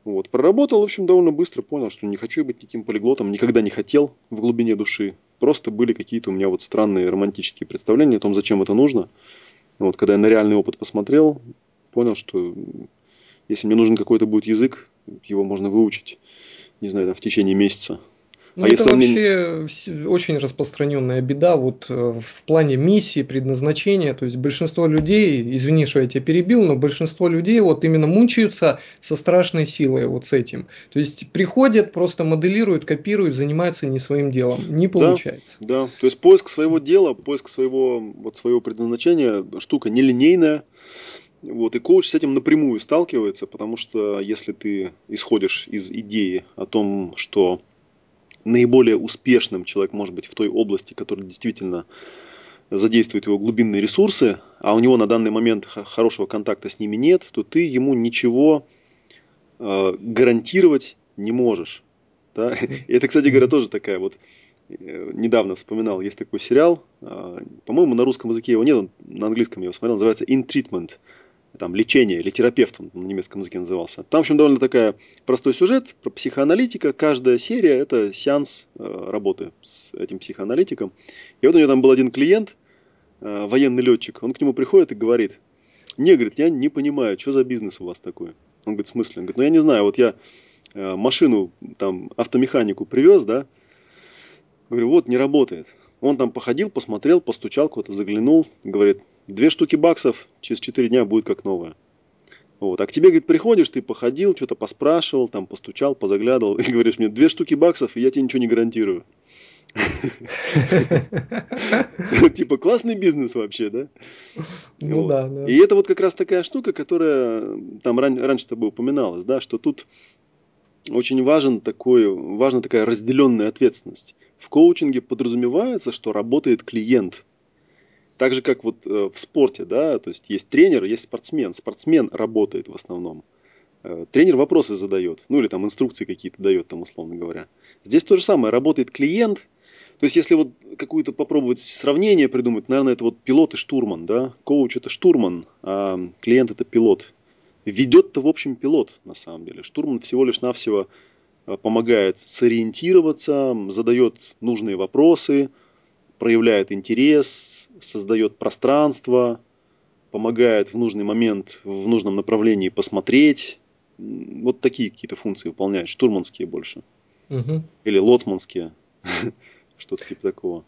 Вот, проработал, в общем, довольно быстро, понял, что не хочу быть никаким полиглотом, никогда не хотел в глубине души. Просто были какие-то у меня вот странные романтические представления о том, зачем это нужно. Вот, когда я на реальный опыт посмотрел, понял, что если мне нужен какой-то будет язык, его можно выучить, не знаю, там, в течение месяца. Ну, а это вообще мне... очень распространенная беда вот э, в плане миссии, предназначения. То есть большинство людей, извини, что я тебя перебил, но большинство людей вот именно мучаются со страшной силой вот с этим. То есть приходят, просто моделируют, копируют, занимаются не своим делом. Не получается. Да, да. то есть поиск своего дела, поиск своего, вот своего предназначения штука нелинейная. Вот, и коуч с этим напрямую сталкивается, потому что если ты исходишь из идеи о том, что наиболее успешным человек может быть в той области, которая действительно задействует его глубинные ресурсы, а у него на данный момент хорошего контакта с ними нет, то ты ему ничего э, гарантировать не можешь. Да? Это, кстати говоря, тоже такая вот э, недавно вспоминал, есть такой сериал, э, по-моему, на русском языке его нет, на английском я его смотрел, называется In Treatment там, лечение или терапевт, он на немецком языке назывался. Там, в общем, довольно такая простой сюжет про психоаналитика. Каждая серия – это сеанс э, работы с этим психоаналитиком. И вот у него там был один клиент, э, военный летчик. Он к нему приходит и говорит, не, говорит, я не понимаю, что за бизнес у вас такой? Он говорит, в смысле? Он говорит, ну я не знаю, вот я э, машину, там, автомеханику привез, да, говорю, вот, не работает. Он там походил, посмотрел, постучал, куда-то заглянул, говорит, две штуки баксов через четыре дня будет как новая. Вот. А к тебе, говорит, приходишь, ты походил, что-то поспрашивал, там постучал, позаглядывал, и говоришь мне, две штуки баксов, и я тебе ничего не гарантирую. Типа классный бизнес вообще, да? Ну да, да. И это вот как раз такая штука, которая там раньше тобой упоминалась, да, что тут очень важен такой, важна такая разделенная ответственность. В коучинге подразумевается, что работает клиент. Так же, как вот э, в спорте, да, то есть есть тренер, есть спортсмен. Спортсмен работает в основном. Э, тренер вопросы задает, ну или там инструкции какие-то дает, там условно говоря. Здесь то же самое, работает клиент. То есть, если вот какую-то попробовать сравнение придумать, наверное, это вот пилот и штурман, да? Коуч это штурман, а клиент это пилот. Ведет-то, в общем, пилот, на самом деле. Штурман всего лишь навсего э, помогает сориентироваться, задает нужные вопросы, проявляет интерес, создает пространство, помогает в нужный момент, в нужном направлении посмотреть, вот такие какие-то функции выполняют, штурманские больше. Угу. Или лоцманские, что-то типа такого.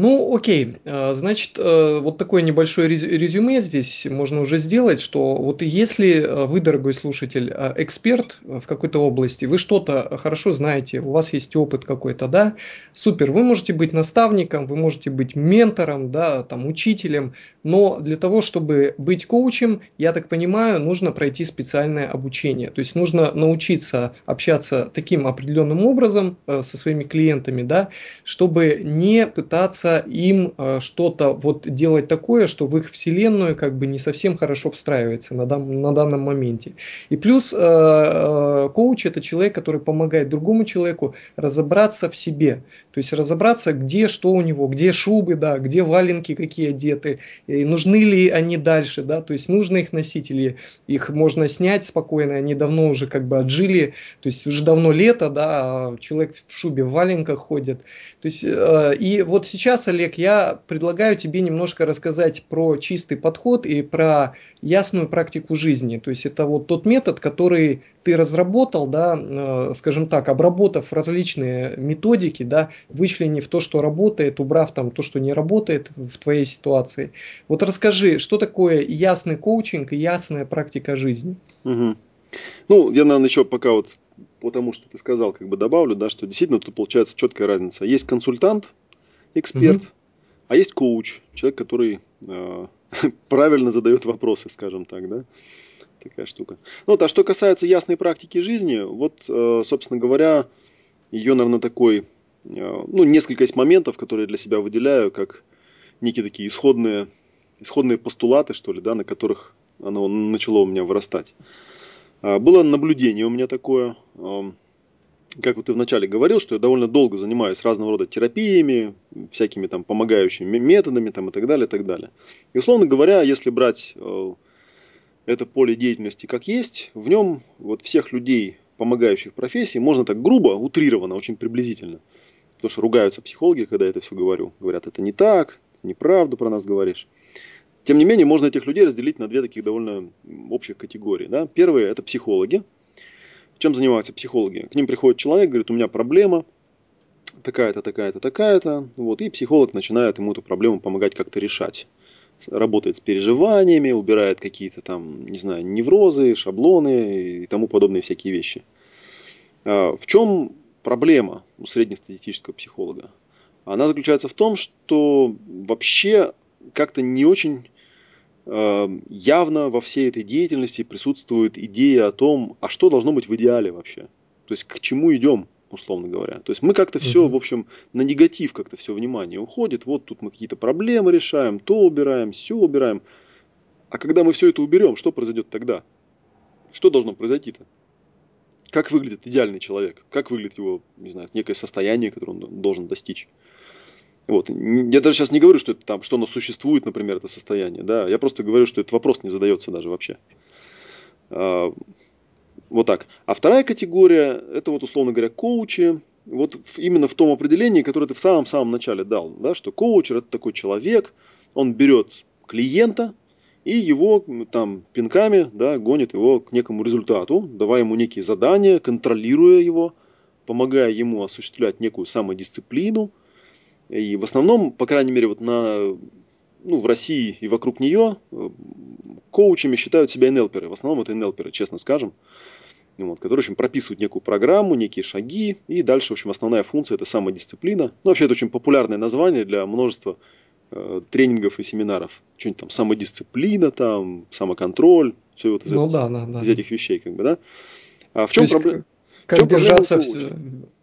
Ну, окей. А, значит, э, вот такое небольшое резюме здесь можно уже сделать, что вот если э, вы, дорогой слушатель, э, эксперт в какой-то области, вы что-то хорошо знаете, у вас есть опыт какой-то, да, супер, вы можете быть наставником, вы можете быть ментором, да, там, учителем, но для того, чтобы быть коучем, я так понимаю, нужно пройти специальное обучение. То есть нужно научиться общаться таким определенным образом со своими клиентами, да, чтобы не пытаться пытаться им э, что-то вот делать такое, что в их вселенную как бы не совсем хорошо встраивается на, дан, на данном моменте. И плюс э, э, коуч это человек, который помогает другому человеку разобраться в себе. То есть разобраться, где что у него, где шубы, да, где валенки какие одеты, и нужны ли они дальше, да, то есть нужно их носить или их можно снять спокойно, они давно уже как бы отжили, то есть уже давно лето, да, а человек в шубе в валенках ходит. То есть, э, и вот сейчас, Олег, я предлагаю тебе немножко рассказать про чистый подход и про ясную практику жизни. То есть это вот тот метод, который ты разработал, да, э, скажем так, обработав различные методики, да, вычленив то, что работает, убрав там то, что не работает в твоей ситуации. Вот расскажи, что такое ясный коучинг и ясная практика жизни? Угу. Ну, я, наверное, еще пока вот по тому, что ты сказал, как бы добавлю, да, что действительно тут получается четкая разница. Есть консультант, эксперт, угу. а есть коуч, человек, который э, правильно задает вопросы, скажем так, да такая штука. Ну вот, а что касается ясной практики жизни, вот, э, собственно говоря, ее, наверное, такой, э, ну, несколько есть моментов, которые я для себя выделяю, как некие такие исходные, исходные постулаты, что ли, да, на которых оно начало у меня вырастать. А, было наблюдение у меня такое, как вот ты вначале говорил, что я довольно долго занимаюсь разного рода терапиями, всякими там помогающими методами там, и так далее, и так далее. И условно говоря, если брать э, это поле деятельности как есть, в нем вот всех людей, помогающих профессии, можно так грубо, утрированно, очень приблизительно. Потому что ругаются психологи, когда я это все говорю. Говорят, это не так, неправду про нас говоришь. Тем не менее, можно этих людей разделить на две таких довольно общих категории. Да? Первые – это психологи. Чем занимаются психологи? К ним приходит человек, говорит, у меня проблема, такая-то, такая-то, такая-то. Вот, и психолог начинает ему эту проблему помогать как-то решать работает с переживаниями, убирает какие-то там, не знаю, неврозы, шаблоны и тому подобные всякие вещи. А, в чем проблема у среднестатистического психолога? Она заключается в том, что вообще как-то не очень явно во всей этой деятельности присутствует идея о том, а что должно быть в идеале вообще. То есть к чему идем условно говоря. То есть мы как-то все, в общем, на негатив как-то все внимание уходит. Вот тут мы какие-то проблемы решаем, то убираем, все убираем. А когда мы все это уберем, что произойдет тогда? Что должно произойти-то? Как выглядит идеальный человек? Как выглядит его, не знаю, некое состояние, которое он должен достичь? Вот. Я даже сейчас не говорю, что это там, что оно существует, например, это состояние. Да? Я просто говорю, что этот вопрос не задается даже вообще. А, вот так. А вторая категория, это вот, условно говоря, коучи. Вот именно в том определении, которое ты в самом-самом начале дал, да, что коучер это такой человек, он берет клиента и его там пинками да, гонит его к некому результату, давая ему некие задания, контролируя его, помогая ему осуществлять некую самодисциплину. И в основном, по крайней мере, вот на, ну, в России и вокруг нее э, коучами считают себя НЛперы. В основном это НЛперы, честно скажем вот, которые, в общем, прописывают некую программу, некие шаги, и дальше, в общем, основная функция – это самодисциплина. Ну, вообще, это очень популярное название для множества э, тренингов и семинаров. Что-нибудь там самодисциплина, там, самоконтроль, все вот из, ну, это, да, да, да. из этих вещей, как бы, да. А в чем проблема? Как держаться... В...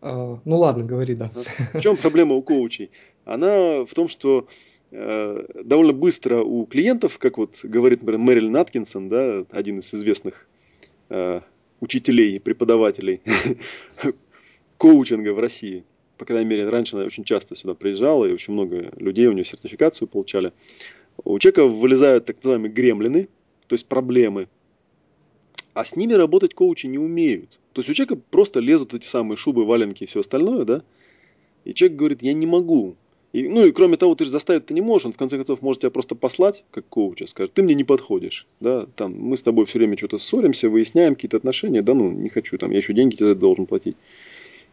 А, ну ладно, говори, да. В чем проблема у коучей? Она в том, что э, довольно быстро у клиентов, как вот говорит, например, Мэрилин Аткинсон, да, один из известных э, учителей, преподавателей коучинга в России. По крайней мере, раньше она очень часто сюда приезжала, и очень много людей у нее сертификацию получали. У человека вылезают так называемые гремлины, то есть проблемы, а с ними работать коучи не умеют. То есть у человека просто лезут эти самые шубы, валенки и все остальное, да, и человек говорит, я не могу. И, ну и кроме того, ты же заставить ты не можешь, он в конце концов может тебя просто послать, как коуча, скажет, ты мне не подходишь, да, там, мы с тобой все время что-то ссоримся, выясняем какие-то отношения, да, ну, не хочу, там, я еще деньги тебе должен платить.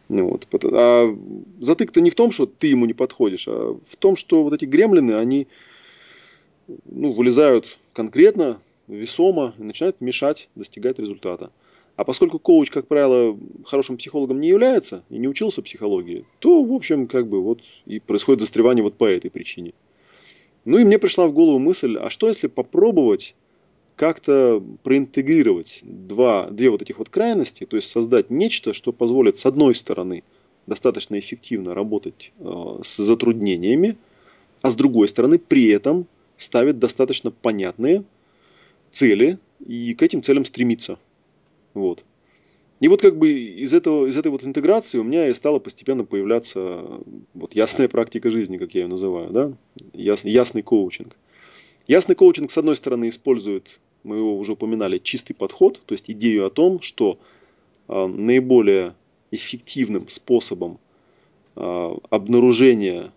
Ну, вот. А затык-то не в том, что ты ему не подходишь, а в том, что вот эти гремлины, они ну, вылезают конкретно, весомо и начинают мешать достигать результата. А поскольку коуч, как правило, хорошим психологом не является и не учился психологии, то, в общем, как бы вот и происходит застревание вот по этой причине. Ну и мне пришла в голову мысль, а что если попробовать как-то проинтегрировать два, две вот этих вот крайности, то есть создать нечто, что позволит с одной стороны достаточно эффективно работать э, с затруднениями, а с другой стороны при этом ставит достаточно понятные цели и к этим целям стремиться. Вот. И вот как бы из, этого, из этой вот интеграции у меня и стала постепенно появляться вот ясная практика жизни, как я ее называю, да? Яс, ясный коучинг. Ясный коучинг, с одной стороны, использует, мы его уже упоминали, чистый подход, то есть идею о том, что э, наиболее эффективным способом э, обнаружения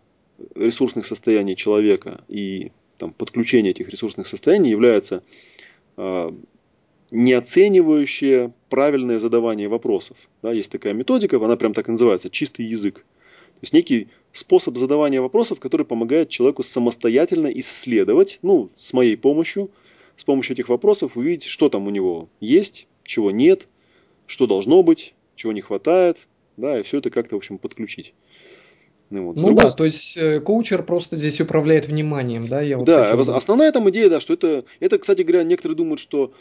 ресурсных состояний человека и там, подключения этих ресурсных состояний является э, неоценивающее правильное задавание вопросов. Да, есть такая методика, она прям так и называется, чистый язык. То есть некий способ задавания вопросов, который помогает человеку самостоятельно исследовать, ну, с моей помощью, с помощью этих вопросов увидеть, что там у него есть, чего нет, что должно быть, чего не хватает, да, и все это как-то, в общем, подключить. Ну, вот. ну другой... да, то есть э, коучер просто здесь управляет вниманием, да? Я вот да, хотел... основная там идея, да, что это, это, кстати говоря, некоторые думают, что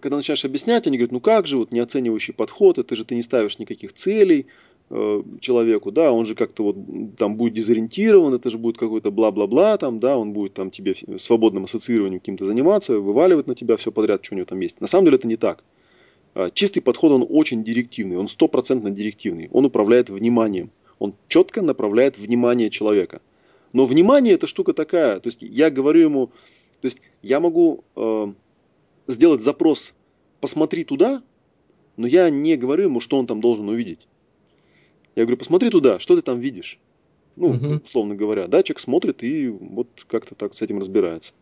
когда начинаешь объяснять, они говорят, ну как же, вот неоценивающий подход, это же ты не ставишь никаких целей э, человеку, да, он же как-то вот там будет дезориентирован, это же будет какой-то бла-бла-бла, там, да, он будет там тебе свободным ассоциированием каким-то заниматься, вываливать на тебя все подряд, что у него там есть. На самом деле это не так. А, чистый подход, он очень директивный, он стопроцентно директивный, он управляет вниманием, он четко направляет внимание человека. Но внимание это штука такая, то есть я говорю ему, то есть я могу э, сделать запрос «посмотри туда», но я не говорю ему, что он там должен увидеть. Я говорю, посмотри туда, что ты там видишь. Ну, угу. условно говоря, да, человек смотрит и вот как-то так с этим разбирается.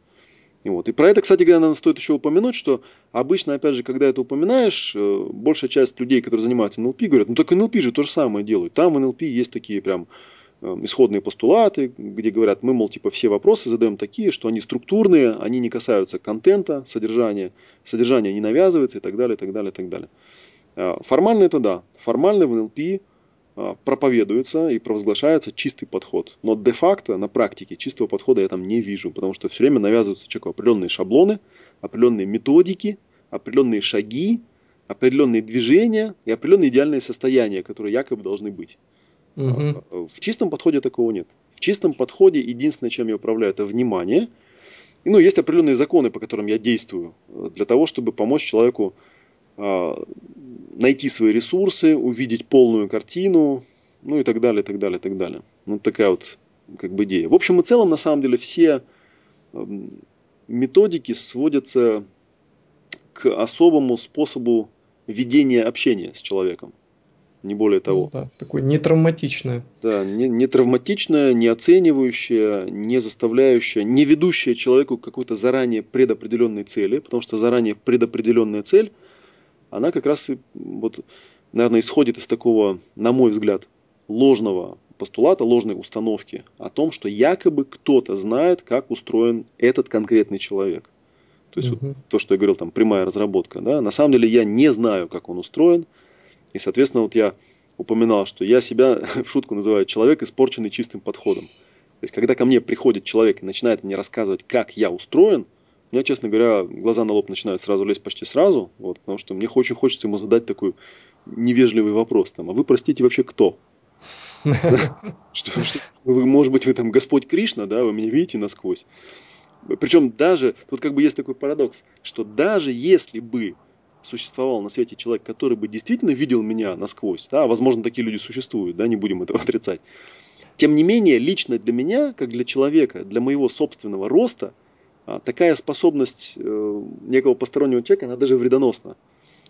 И, вот. и про это, кстати говоря, надо стоит еще упомянуть, что обычно, опять же, когда это упоминаешь, э, большая часть людей, которые занимаются НЛП, говорят, ну так НЛП же то же самое делают. Там в НЛП есть такие прям Эм, исходные постулаты, где говорят, мы, мол, типа все вопросы задаем такие, что они структурные, они не касаются контента, содержания, содержание не навязывается и так далее, и так далее, и так далее. А, формально это да. Формально в НЛП проповедуется и провозглашается чистый подход. Но де-факто на практике чистого подхода я там не вижу, потому что все время навязываются человеку определенные шаблоны, определенные методики, определенные шаги, определенные движения и определенные идеальные состояния, которые якобы должны быть. Угу. В чистом подходе такого нет. В чистом подходе единственное, чем я управляю, это внимание. Ну, есть определенные законы, по которым я действую, э, для того, чтобы помочь человеку а, найти свои ресурсы, увидеть полную картину, ну и так далее, так далее, так далее. Вот такая вот как бы идея. В общем и целом, на самом деле, все эм, методики сводятся к особому способу ведения общения с человеком не более того. Ну, да, такое не травматичное. Да, не, не травматичное, не оценивающее, не заставляющее, не ведущее человеку к какой-то заранее предопределенной цели, потому что заранее предопределенная цель, она как раз, и, вот, наверное, исходит из такого, на мой взгляд, ложного постулата, ложной установки о том, что якобы кто-то знает, как устроен этот конкретный человек. То есть угу. вот то, что я говорил, там прямая разработка. Да? На самом деле я не знаю, как он устроен, и, соответственно, вот я упоминал, что я себя в шутку называю человек, испорченный чистым подходом. То есть, когда ко мне приходит человек и начинает мне рассказывать, как я устроен, меня, честно говоря, глаза на лоб начинают сразу лезть почти сразу, вот, потому что мне очень хочется ему задать такой невежливый вопрос. Там, а вы, простите, вообще кто? Что, вы, может быть, вы там Господь Кришна, да, вы меня видите насквозь. Причем даже, тут как бы есть такой парадокс, что даже если бы существовал на свете человек, который бы действительно видел меня насквозь, да, возможно, такие люди существуют, да, не будем этого отрицать. Тем не менее, лично для меня, как для человека, для моего собственного роста, такая способность э, некого постороннего человека, она даже вредоносна.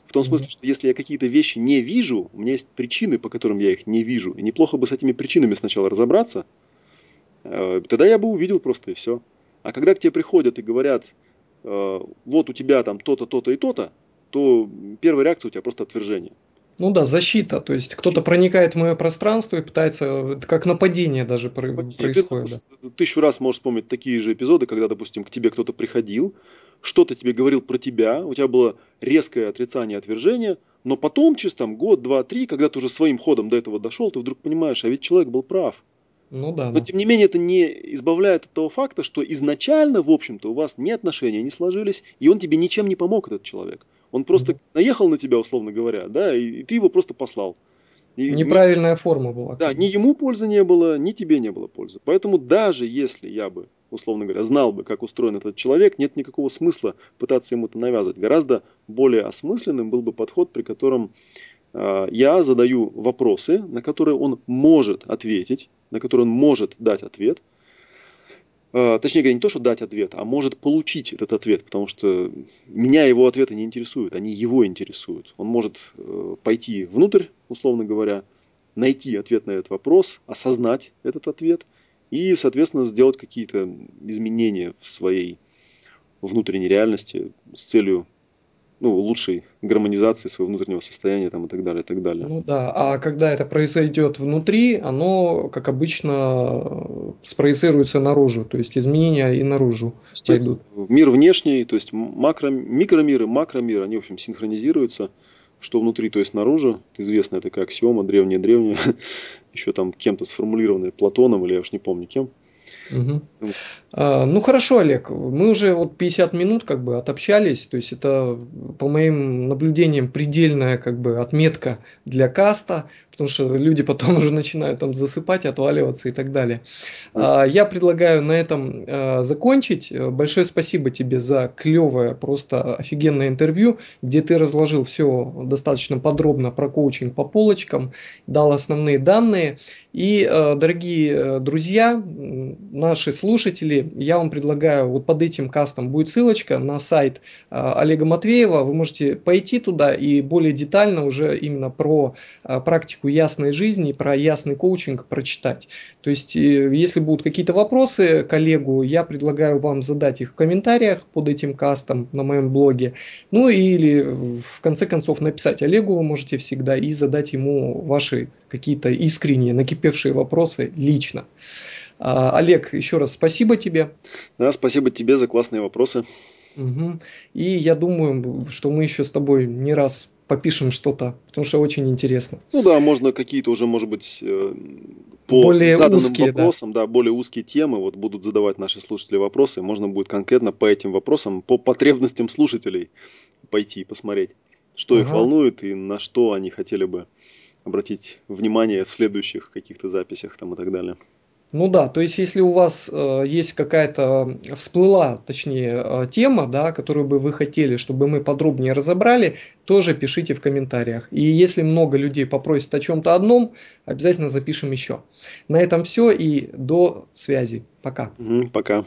В том смысле, что если я какие-то вещи не вижу, у меня есть причины, по которым я их не вижу. И неплохо бы с этими причинами сначала разобраться. Э, тогда я бы увидел просто и все. А когда к тебе приходят и говорят, э, вот у тебя там то-то, то-то и то-то, то первая реакция у тебя просто отвержение. Ну да, защита. То есть кто-то проникает в мое пространство и пытается, как нападение даже происходит. Ты да. тысячу раз можешь вспомнить такие же эпизоды, когда, допустим, к тебе кто-то приходил, что-то тебе говорил про тебя, у тебя было резкое отрицание, отвержение, но потом, через там, год, два, три, когда ты уже своим ходом до этого дошел, ты вдруг понимаешь, а ведь человек был прав. Ну да. Но да. тем не менее это не избавляет от того факта, что изначально, в общем-то, у вас ни отношения не сложились, и он тебе ничем не помог, этот человек. Он просто наехал на тебя, условно говоря, да, и, и ты его просто послал. И Неправильная ни, форма была. Да, ни ему пользы не было, ни тебе не было пользы. Поэтому даже если я бы, условно говоря, знал бы, как устроен этот человек, нет никакого смысла пытаться ему это навязывать. Гораздо более осмысленным был бы подход, при котором э, я задаю вопросы, на которые он может ответить, на которые он может дать ответ – точнее говоря, не то, что дать ответ, а может получить этот ответ, потому что меня его ответы не интересуют, они его интересуют. Он может э, пойти внутрь, условно говоря, найти ответ на этот вопрос, осознать этот ответ и, соответственно, сделать какие-то изменения в своей внутренней реальности с целью ну, лучшей гармонизации своего внутреннего состояния там, и так далее, и так далее. Ну да, а когда это произойдет внутри, оно, как обычно, спроецируется наружу, то есть изменения и наружу пойдут. Мир внешний, то есть макро, микромир и макромир, они, в общем, синхронизируются, что внутри, то есть наружу. Известная такая аксиома, древняя-древняя, еще там кем-то сформулированная, Платоном или я уж не помню кем – Угу. А, ну хорошо, Олег, мы уже вот 50 минут как бы отобщались, то есть это по моим наблюдениям предельная как бы отметка для каста, потому что люди потом уже начинают там засыпать, отваливаться и так далее. А, я предлагаю на этом а, закончить. Большое спасибо тебе за клевое, просто офигенное интервью, где ты разложил все достаточно подробно про коучинг по полочкам, дал основные данные. И, э, дорогие э, друзья, наши слушатели, я вам предлагаю, вот под этим кастом будет ссылочка на сайт Олега Матвеева, вы можете пойти туда и более детально уже именно про практику ясной жизни, про ясный коучинг прочитать. То есть, если будут какие-то вопросы к Олегу, я предлагаю вам задать их в комментариях под этим кастом на моем блоге. Ну или в конце концов написать Олегу вы можете всегда и задать ему ваши какие-то искренние, накипевшие вопросы лично. А, Олег, еще раз спасибо тебе. Да, спасибо тебе за классные вопросы. Угу. И я думаю, что мы еще с тобой не раз попишем что-то, потому что очень интересно. Ну да, можно какие-то уже, может быть, э, по более заданным узкие, вопросам, да. да, более узкие темы, вот будут задавать наши слушатели вопросы, можно будет конкретно по этим вопросам, по потребностям слушателей пойти посмотреть, что ага. их волнует и на что они хотели бы обратить внимание в следующих каких-то записях там и так далее. Ну да, то есть если у вас э, есть какая-то всплыла, точнее, э, тема, да, которую бы вы хотели, чтобы мы подробнее разобрали, тоже пишите в комментариях. И если много людей попросят о чем-то одном, обязательно запишем еще. На этом все и до связи. Пока. Пока.